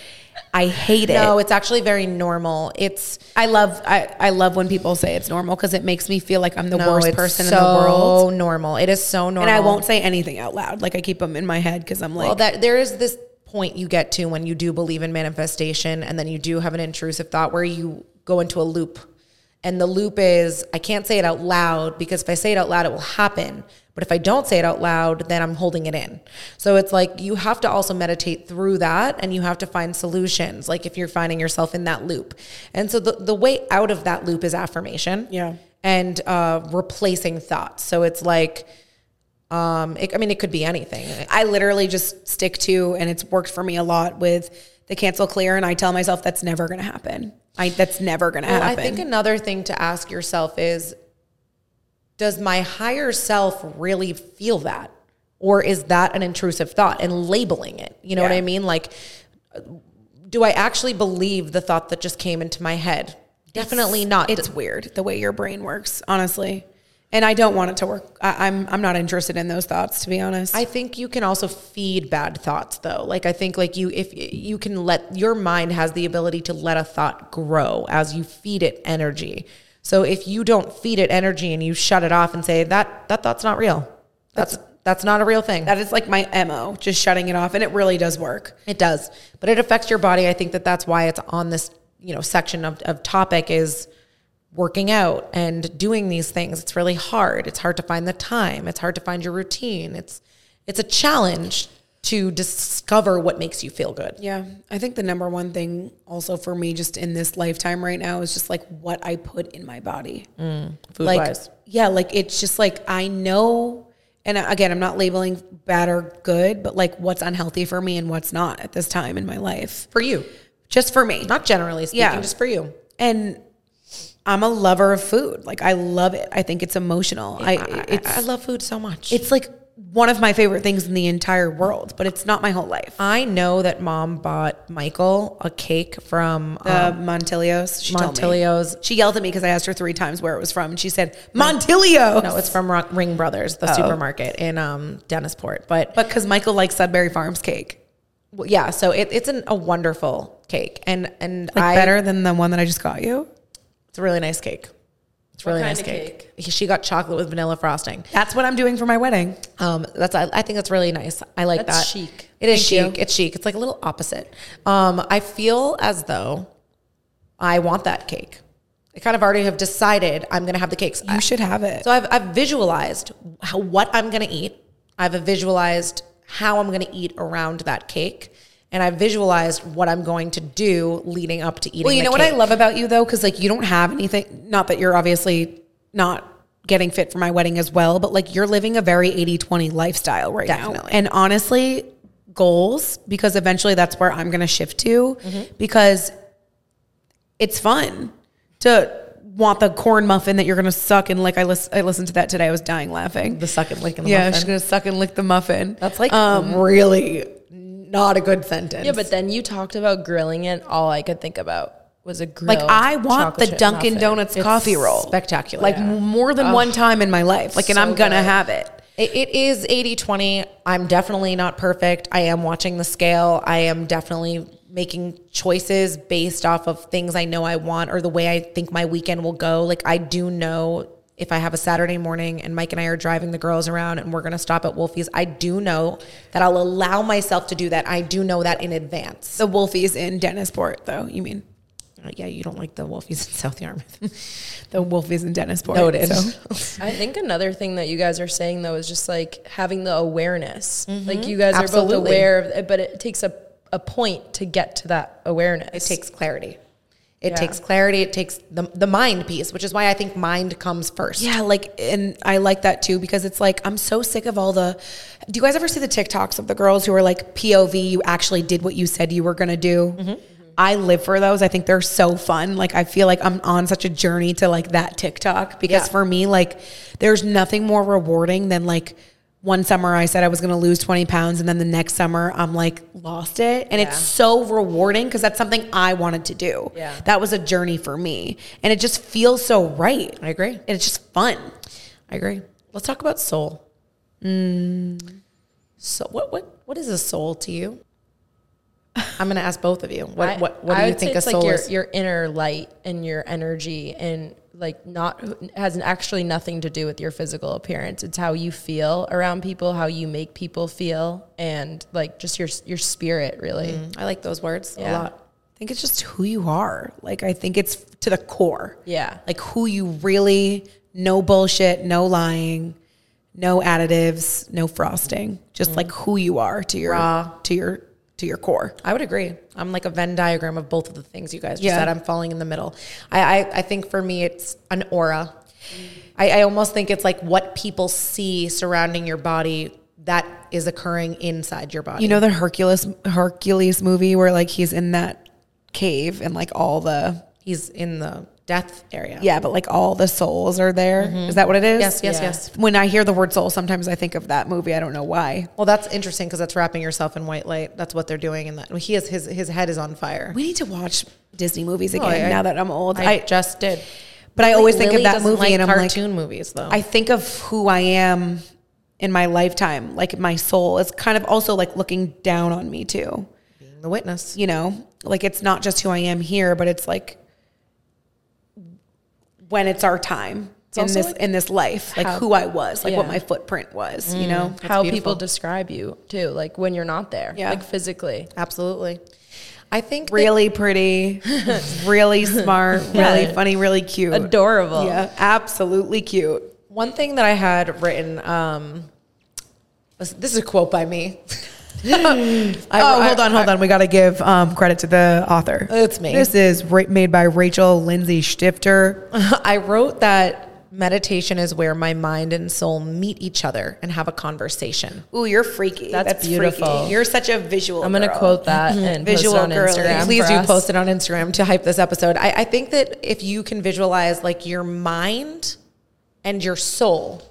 I hate it. No, it's actually very normal. It's I love I, I love when people say it's normal because it makes me feel like I'm the no, worst person so in the world. So normal. It is so normal. And I won't say anything out loud. Like I keep them in my head because I'm like, Well, that there is this point you get to when you do believe in manifestation, and then you do have an intrusive thought where you go into a loop, and the loop is I can't say it out loud because if I say it out loud, it will happen. But if I don't say it out loud, then I'm holding it in. So it's like you have to also meditate through that and you have to find solutions. Like if you're finding yourself in that loop. And so the, the way out of that loop is affirmation. Yeah. And uh, replacing thoughts. So it's like, um, it, I mean, it could be anything. I literally just stick to, and it's worked for me a lot with the cancel clear. And I tell myself that's never going to happen. I that's never going to Well, happen. I think another thing to ask yourself is Does my higher self really feel that? Or is that an intrusive thought and labeling it? You know what I mean? Like, do I actually believe the thought that just came into my head? Definitely not. it's weird the way your brain works. Honestly, And I don't want it to work. I, I'm I'm not interested in those thoughts, to be honest. I think you can also feed bad thoughts though. Like I think like you if you can let your mind has the ability to let a thought grow as you feed it energy. So if you don't feed it energy and you shut it off and say that that thought's not real. That's that's not a real thing. that is like my mo, just shutting it off, and it really does work. It does, but it affects your body. I think that that's why it's on this, you know, section of, of topic is working out and doing these things. It's really hard. It's hard to find the time. It's hard to find your routine. It's it's a challenge to discover what makes you feel good. Yeah, I think the number one thing also for me, just in this lifetime right now, is just like what I put in my body. Food like wise. yeah like it's just like i know and again i'm not labeling bad or good but like what's unhealthy for me and what's not at this time in my life For you. just for me Not generally speaking, Yeah. just for you. and i'm a lover of food like i love it i think it's emotional i, I, it's I love food so much. it's like one of my favorite things in the entire world but it's not my whole life I know that mom bought Michael a cake from uh, um, Montilio's. She told me. Montilio's. She yelled at me because I asked her three times where it was from. And she said, Montilio. No, it's from Ro- Ring Brothers, the supermarket in um, Dennisport. But But because Michael likes Sudbury Farms cake. Well, yeah, so it, it's an, a wonderful cake, and and Like I better than the one that I just got you. It's a really nice cake. It's really kind nice of cake. He- She got chocolate with vanilla frosting. That's what I'm doing for my wedding. Um, that's I, I think that's really nice. I like That's that. chic. It is Thank chic. you. It's chic. It's like a little opposite. Um, I feel as though I want that cake. I kind of already have decided I'm going to have the cakes. You should have it. So I've, I've visualized how, what I'm going to eat. I've visualized how I'm going to eat around that cake. And I've visualized what I'm going to do leading up to eating Well, you know what I love about you though, because like you don't have anything. Not that you're obviously not getting fit for my wedding as well, but like you're living a very 80-20 lifestyle right now. Definitely. And honestly, goals because eventually that's where I'm going to shift to mm-hmm. because it's fun to want the corn muffin that you're going to suck and like I lis- I listened to that today. I was dying laughing. The suck and lick and the yeah, muffin. she's going to suck and lick the muffin. That's like um, really not a good sentence. Yeah, but then you talked about grilling it. All I could think about was a grill. Like I want the Dunkin' Donuts It's coffee roll. spectacular. Like Yeah. more than one time in my life. Like and So I'm gonna good. have it. It, it is 80 20. I'm definitely not perfect. I am watching the scale. I am definitely making choices based off of things I know I want or the way I think my weekend will go. Like, I do know if I have a Saturday morning and Mike and I are driving the girls around and we're going to stop at Wolfie's, I do know that I'll allow myself to do that. I do know that in advance. The Wolfies in Dennisport though, you mean? Uh, yeah, you don't like the Wolfies in South Yarmouth. The Wolfies in Dennisport. Noted. So. I think another thing that you guys are saying though is just like having the awareness. Like you guys are both aware of it, but it takes a, a point to get to that awareness. It takes clarity. It Yeah. takes clarity. It takes the, the mind piece, which is why I think mind comes first. Yeah, like, and I like that too because it's like I'm so sick of all the. Do you guys ever see the TikToks of the girls who are like POV? You actually did what you said you were gonna do. Mm-hmm. Mm-hmm. I live for those. I think they're so fun. Like I feel like I'm on such a journey to like that TikTok because Yeah. for me, like, there's nothing more rewarding than like. One summer I said I was going to lose 20 pounds and then the next summer I'm like lost it and it's so rewarding because that's something I wanted to do. Yeah. That was a journey for me and it just feels so right. I agree. And it's just fun. I agree. Let's talk about soul. Mm. So what what what is a soul to you? I'm going to ask both of you. What I- what what do you think a soul like your, is? your inner light and your energy and like not has actually nothing to do with your physical appearance. It's how you feel around people, how you make people feel, and like just your your spirit really. Mm, I like those words a lot. I think it's just who you are. Like I think it's to the core. Yeah. Like who you really no bullshit, no lying, no additives, no frosting. Just mm. like who you are to your Raw. to your to your core. I would agree. I'm like a Venn diagram of both of the things you guys just Yeah. said. I'm falling in the middle. I, I, I think for me, it's an aura. I, I almost think it's like what people see surrounding your body that is occurring inside your body. You know the Hercules Hercules movie where like he's in that cave and like all the he's in the death area. yeah, but like all the souls are there. Mm-hmm. Is that what it is? Yes, yes, Yeah. yes. When I hear the word soul, sometimes I think of that movie. I don't know why. Well, that's interesting because that's wrapping yourself in white light. That's what they're doing, and that he is his his head is on fire. We need to watch Disney movies again I- now that I'm old. I, just did. But I always think Lily of that movie like and I'm like, cartoon movies though. I think of who I am in my lifetime, like my soul is kind of also like looking down on me too. being the witness. You know, like it's not just who I am here, but it's like when it's our time in this like in this life, like how- who I was, like what my footprint was. You know, how beautiful. people describe you too, like when you're not there, Yeah. like physically. Absolutely. I think that- really pretty, really smart, really Yeah. funny, really cute, Adorable. Yeah, absolutely cute. One thing that I had written, um, was- this is a quote by me. I- oh, I- hold on, hold on. We got to give um, credit to the author. It's me. This is ra- made by Rachel Lindsay Stifter. I wrote that meditation is where my mind and soul meet each other and have a conversation. Ooh, you're freaky. That's beautiful. freaky. You're such a visual. I'm gonna quote that and Visual post it on girly. Instagram. Please do us. post it on Instagram to hype this episode. I, I think that if you can visualize like your mind and your soul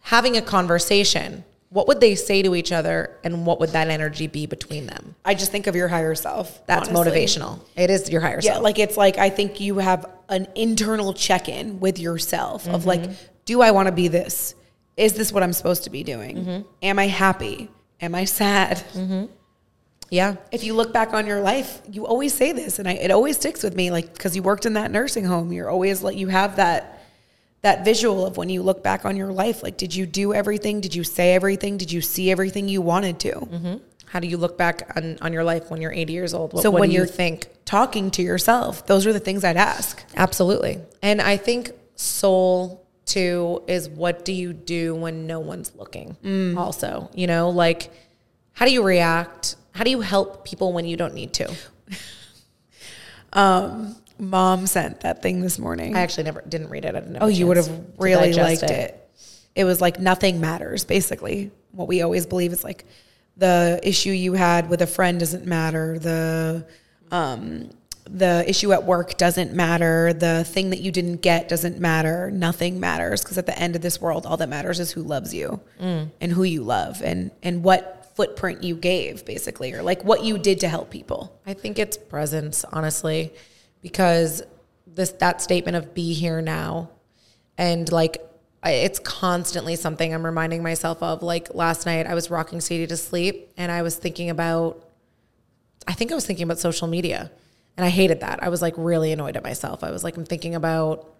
having a conversation, what would they say to each other and what would that energy be between them? I just think of your higher self. That's honestly. motivational. It is your higher Yeah, self. like it's like I think you have an internal check in with yourself of like, Mm-hmm. do I want to be this? Is this what I'm supposed to be doing? Mm-hmm. Am I happy? Am I sad? yeah. If you look back on your life, you always say this, and I, it always sticks with me. Like because you worked in that nursing home, you're always like you have that that visual of when you look back on your life. Like, did you do everything? Did you say everything? Did you see everything you wanted to? How do you look back on, on your life when you're 80 years old? What, So what when do you you're think? talking to yourself, those are the things I'd ask. Absolutely. And I think soul too is what do you do when no one's looking? Mm. Also, you know, like how do you react? How do you help people when you don't need to? Mom sent that thing this morning. I actually never didn't read it. I didn't have Oh, you would have really liked it. it. was like nothing matters, basically. What we always believe is like the issue you had with a friend doesn't matter. The um, the issue at work doesn't matter. The thing that you didn't get doesn't matter. Nothing matters because at the end of this world, all that matters is who loves you and who you love and and what footprint you gave, basically, or like what you did to help people. I think it's presence, honestly, because this that statement of be here now, and like it's constantly something I'm reminding myself of. Like last night, I was rocking Sadie to sleep, and I was thinking about, I think I was thinking about social media, and I hated that. I was like really annoyed at myself. I was like, I'm thinking about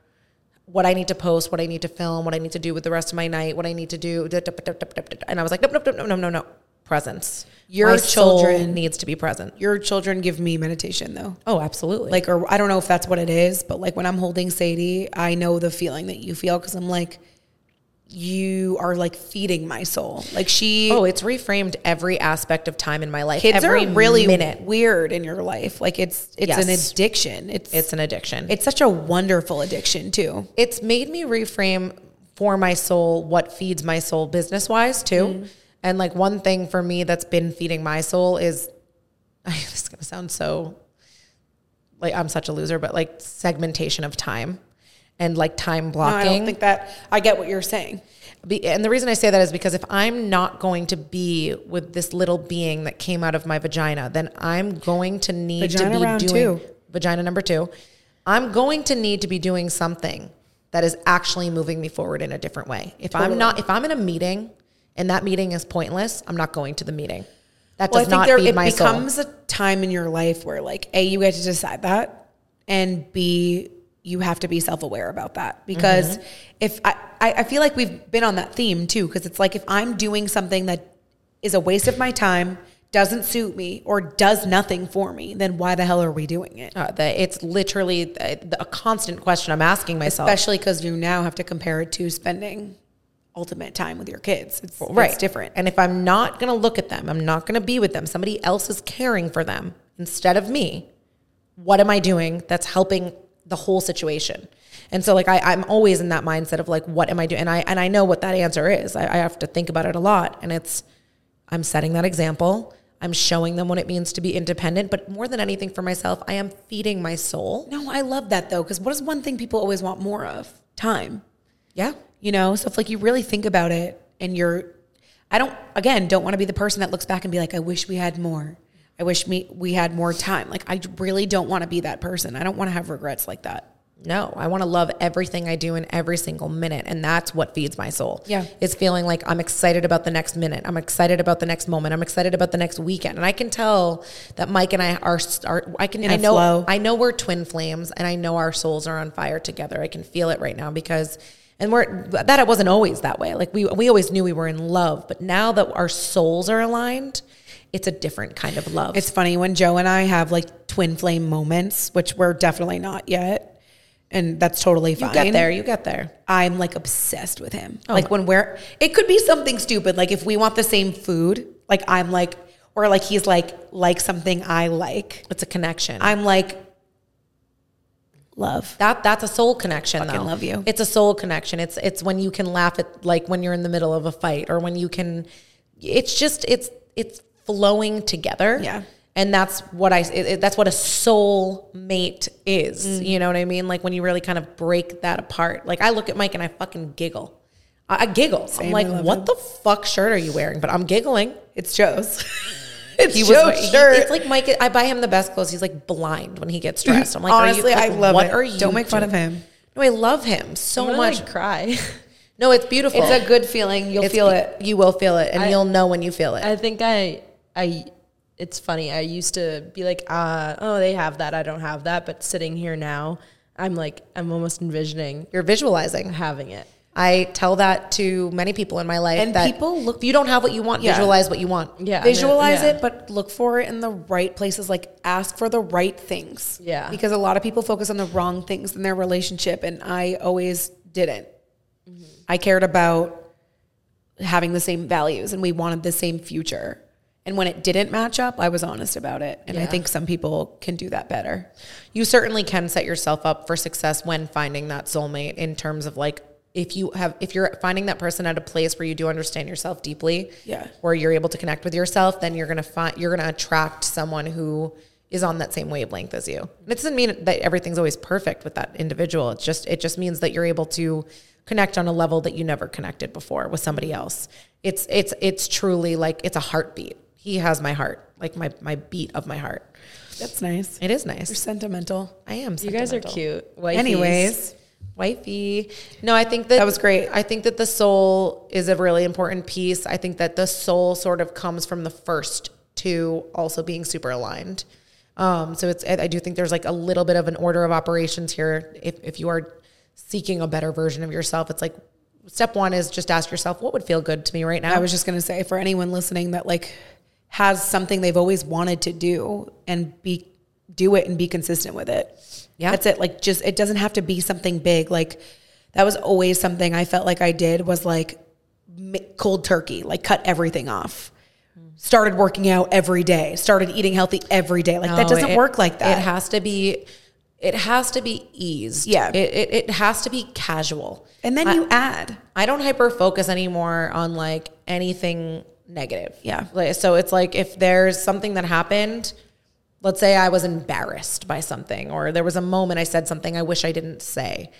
what I need to post, what I need to film, what I need to do with the rest of my night, what I need to do, and I was like, nope, nope, no, no, no, no, presence. Your My soul children- needs to be present. Your children give me meditation though. Oh, absolutely. like or I don't know if that's what it is, but like when I'm holding Sadie, I know the feeling that you feel because I'm like, you are like feeding my soul. Like she, oh, it's reframed every aspect of time in my life. kids every are really minute. weird in your life. Like it's it's an addiction. It's It's an addiction. it's such a wonderful addiction too. it's made me reframe for my soul what feeds my soul business wise too. Mm-hmm. And like one thing for me that's been feeding my soul is I, this is gonna sound so like I'm such a loser, but like segmentation of time and like time No, blocking. I don't think that I get what you're saying. And the reason I say that is because if I'm not going to be with this little being that came out of my vagina, then I'm going to need Vagina to be doing two. vagina number two. I'm going to need to be doing something that is actually moving me forward in a different way. If I'm not, if I'm in a meeting and that meeting is pointless, I'm not going to the meeting. That Well, does not there feed it my soul. becomes a time in your life where like a you get to decide that, and b you have to be self aware about that because Mm-hmm. if I, I feel like we've been on that theme too because it's like if I'm doing something that is a waste of my time, doesn't suit me, or does nothing for me, then why the hell are we doing it? Uh, that it's literally a, a constant question I'm asking myself. Especially because you now have to compare it to spending ultimate time with your kids. It's, right. it's different. And if I'm not going to look at them, I'm not going to be with them, somebody else is caring for them instead of me, what am I doing that's helping the whole situation? And so like I, I'm always in that mindset of like, what am I doing? And I and I know what that answer is. I, I have to think about it a lot. And it's I'm setting that example. I'm showing them what it means to be independent, but more than anything for myself, I am feeding my soul. No, I love that though, because what is one thing people always want more of? Time. Yeah. You know, so if like you really think about it and you're, I don't, again, don't want to be the person that looks back and be like, I wish we had more. I wish me we had more time. Like I really don't want to be that person. I don't want to have regrets like that. No, I want to love everything I do in every single minute. And that's what feeds my soul. Yeah. It's feeling like I'm excited about the next minute. I'm excited about the next moment. I'm excited about the next weekend. And I can tell that Mike and I are, are I can, In I know, flow. I know we're twin flames and I know our souls are on fire together. I can feel it right now because, and we're, that it wasn't always that way. Like we, we always knew we were in love, but now that our souls are aligned, it's a different kind of love. It's funny when Joe and I have like twin flame moments, which we're definitely not yet. And that's totally fine. you get there, you get there. I'm like obsessed with him. Oh like when we're, it could be something stupid. Like if we want the same food, like I'm like, or like he's like, like something I like. It's a connection. I'm like, love. That that's a soul connection. Fucking though. love you. It's a soul connection. It's it's when you can laugh at like when you're in the middle of a fight or when you can. It's just it's it's flowing together. Yeah. And that's what I. It, it- that's what a soul mate is. Mm. You know what I mean? Like when you really kind of break that apart. Like I look at Mike and I fucking giggle. I, I giggle. I'm like, what him. the fuck shirt are you wearing? But I'm giggling. It's Joe's. it's He Joe's was, he- shirt. it's like Mike. I buy him the best clothes. He's like blind when he gets dressed. I'm like, Honestly, I you, like, love what it. are you? Don't make fun doing? of him. No, I love him so I'm much. like, cry. no, it's beautiful. it's a good feeling. You'll It's feel it. You will feel it, and I- you'll know when you feel it. I think I I it's funny. I used to be like, uh, oh, they have that. I don't have that. But sitting here now, I'm like, I'm almost envisioning You're visualizing. having it. I tell that to many people in my life. And that people look- If you don't have what you want, Yeah. visualize what you want. Yeah. Visualize yeah. it, but look for it in the right places. Like ask for the right things. Yeah. Because a lot of people focus on the wrong things in their relationship, and I always didn't. Mm-hmm. I cared about having the same values, and we wanted the same future. And when it didn't match up, I was honest about it. And I think some people can do that better. You certainly can set yourself up for success when finding that soulmate. In terms of like, if you have, if you're finding that person at a place where you do understand yourself deeply, Yeah. where you're able to connect with yourself, then you're gonna find you're gonna attract someone who is on that same wavelength as you. And it doesn't mean that everything's always perfect with that individual. It's just it just means that you're able to connect on a level that you never connected before with somebody else. It's it's it's truly like it's a heartbeat. He has my heart, like my my beat of my heart. That's nice. It is nice. You're sentimental. I am. You guys are cute. Wifeys. Anyways, wifey. No, I think that That was great. I think that the soul is a really important piece. I think that the soul sort of comes from the first to also being super aligned. Um, so it's I I do think there's like a little bit of an order of operations here. If if you are seeking a better version of yourself, it's like step one is just ask yourself what would feel good to me right now. I was just gonna say for anyone listening that like has something they've always wanted to do and be do it and be consistent with it. Yeah. That's it. Like just it doesn't have to be something big. Like that was always something I felt like I did was like cold turkey, like cut everything off. Started working out every day, started eating healthy every day. Like that doesn't it- work like that. It has to be it has to be eased. Yeah. It it, it has to be casual. and then I- you add. I don't hyper focus anymore on like anything negative. Yeah. Like, so it's like if there's something that happened, let's say I was embarrassed by something, or there was a moment I said something I wish I didn't say,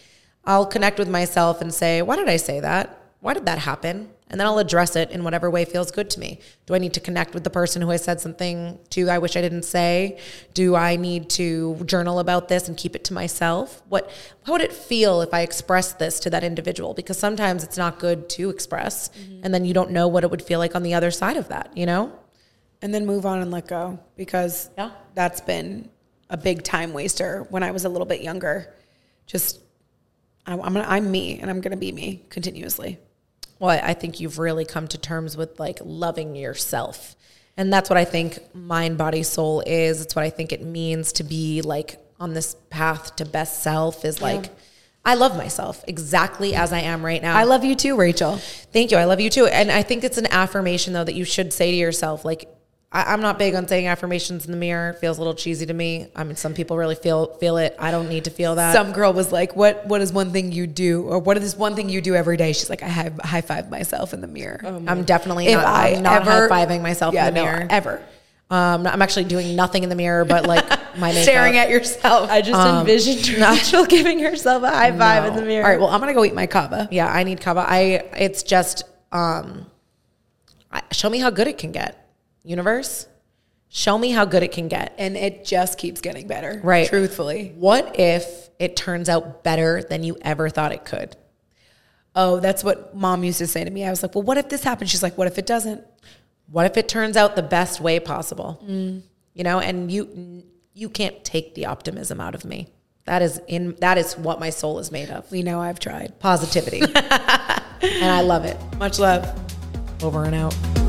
I'll connect with myself and say, why did I say that? Why did that happen? And then I'll address it in whatever way feels good to me. Do I need to connect with the person who I said something to I wish I didn't say? Do I need to journal about this and keep it to myself? What how would it feel if I expressed this to that individual? Because sometimes it's not good to express mm-hmm. and then you don't know what it would feel like on the other side of that, you know? and then move on and let go because Yeah. That's been a big time waster when I was a little bit younger. Just I'm, I'm gonna I'm me and I'm gonna be me continuously. Well, I I think you've really come to terms with like loving yourself. And that's what I think mind, body, soul is. It's what I think it means to be like on this path to best self is like, I love myself exactly as I am right now. I love you too, Rachel. Thank you. I love you too. And I think it's an affirmation though that you should say to yourself, like, I, I'm not big on saying affirmations in the mirror. It feels a little cheesy to me. I mean, some people really feel feel it. I don't need to feel that. Some girl was like, "What what is one thing you do, or what is one thing you do every day?" She's like, "I high, high five myself in the mirror." I'm definitely If not, I I'm not ever- high fiving myself yeah, in the no, mirror. ever Um, I'm actually doing nothing in the mirror, but like my makeup. staring at yourself. I just envisioned Rachel giving herself a high five in the mirror. All right, well, I'm gonna go eat my kava. Yeah, I need kava. I. It's just um, show me how good it can get. Universe, Show me how good it can get. And it just keeps getting better. Right. Truthfully. What if it turns out better than you ever thought it could? Oh, that's what mom used to say to me. I was like, well, what if this happens? She's like, what if it doesn't? What if it turns out the best way possible? Mm. You know, and you you can't take the optimism out of me. That is in that is what my soul is made of. We know I've tried. Positivity. and I love it. Much love. Over and out.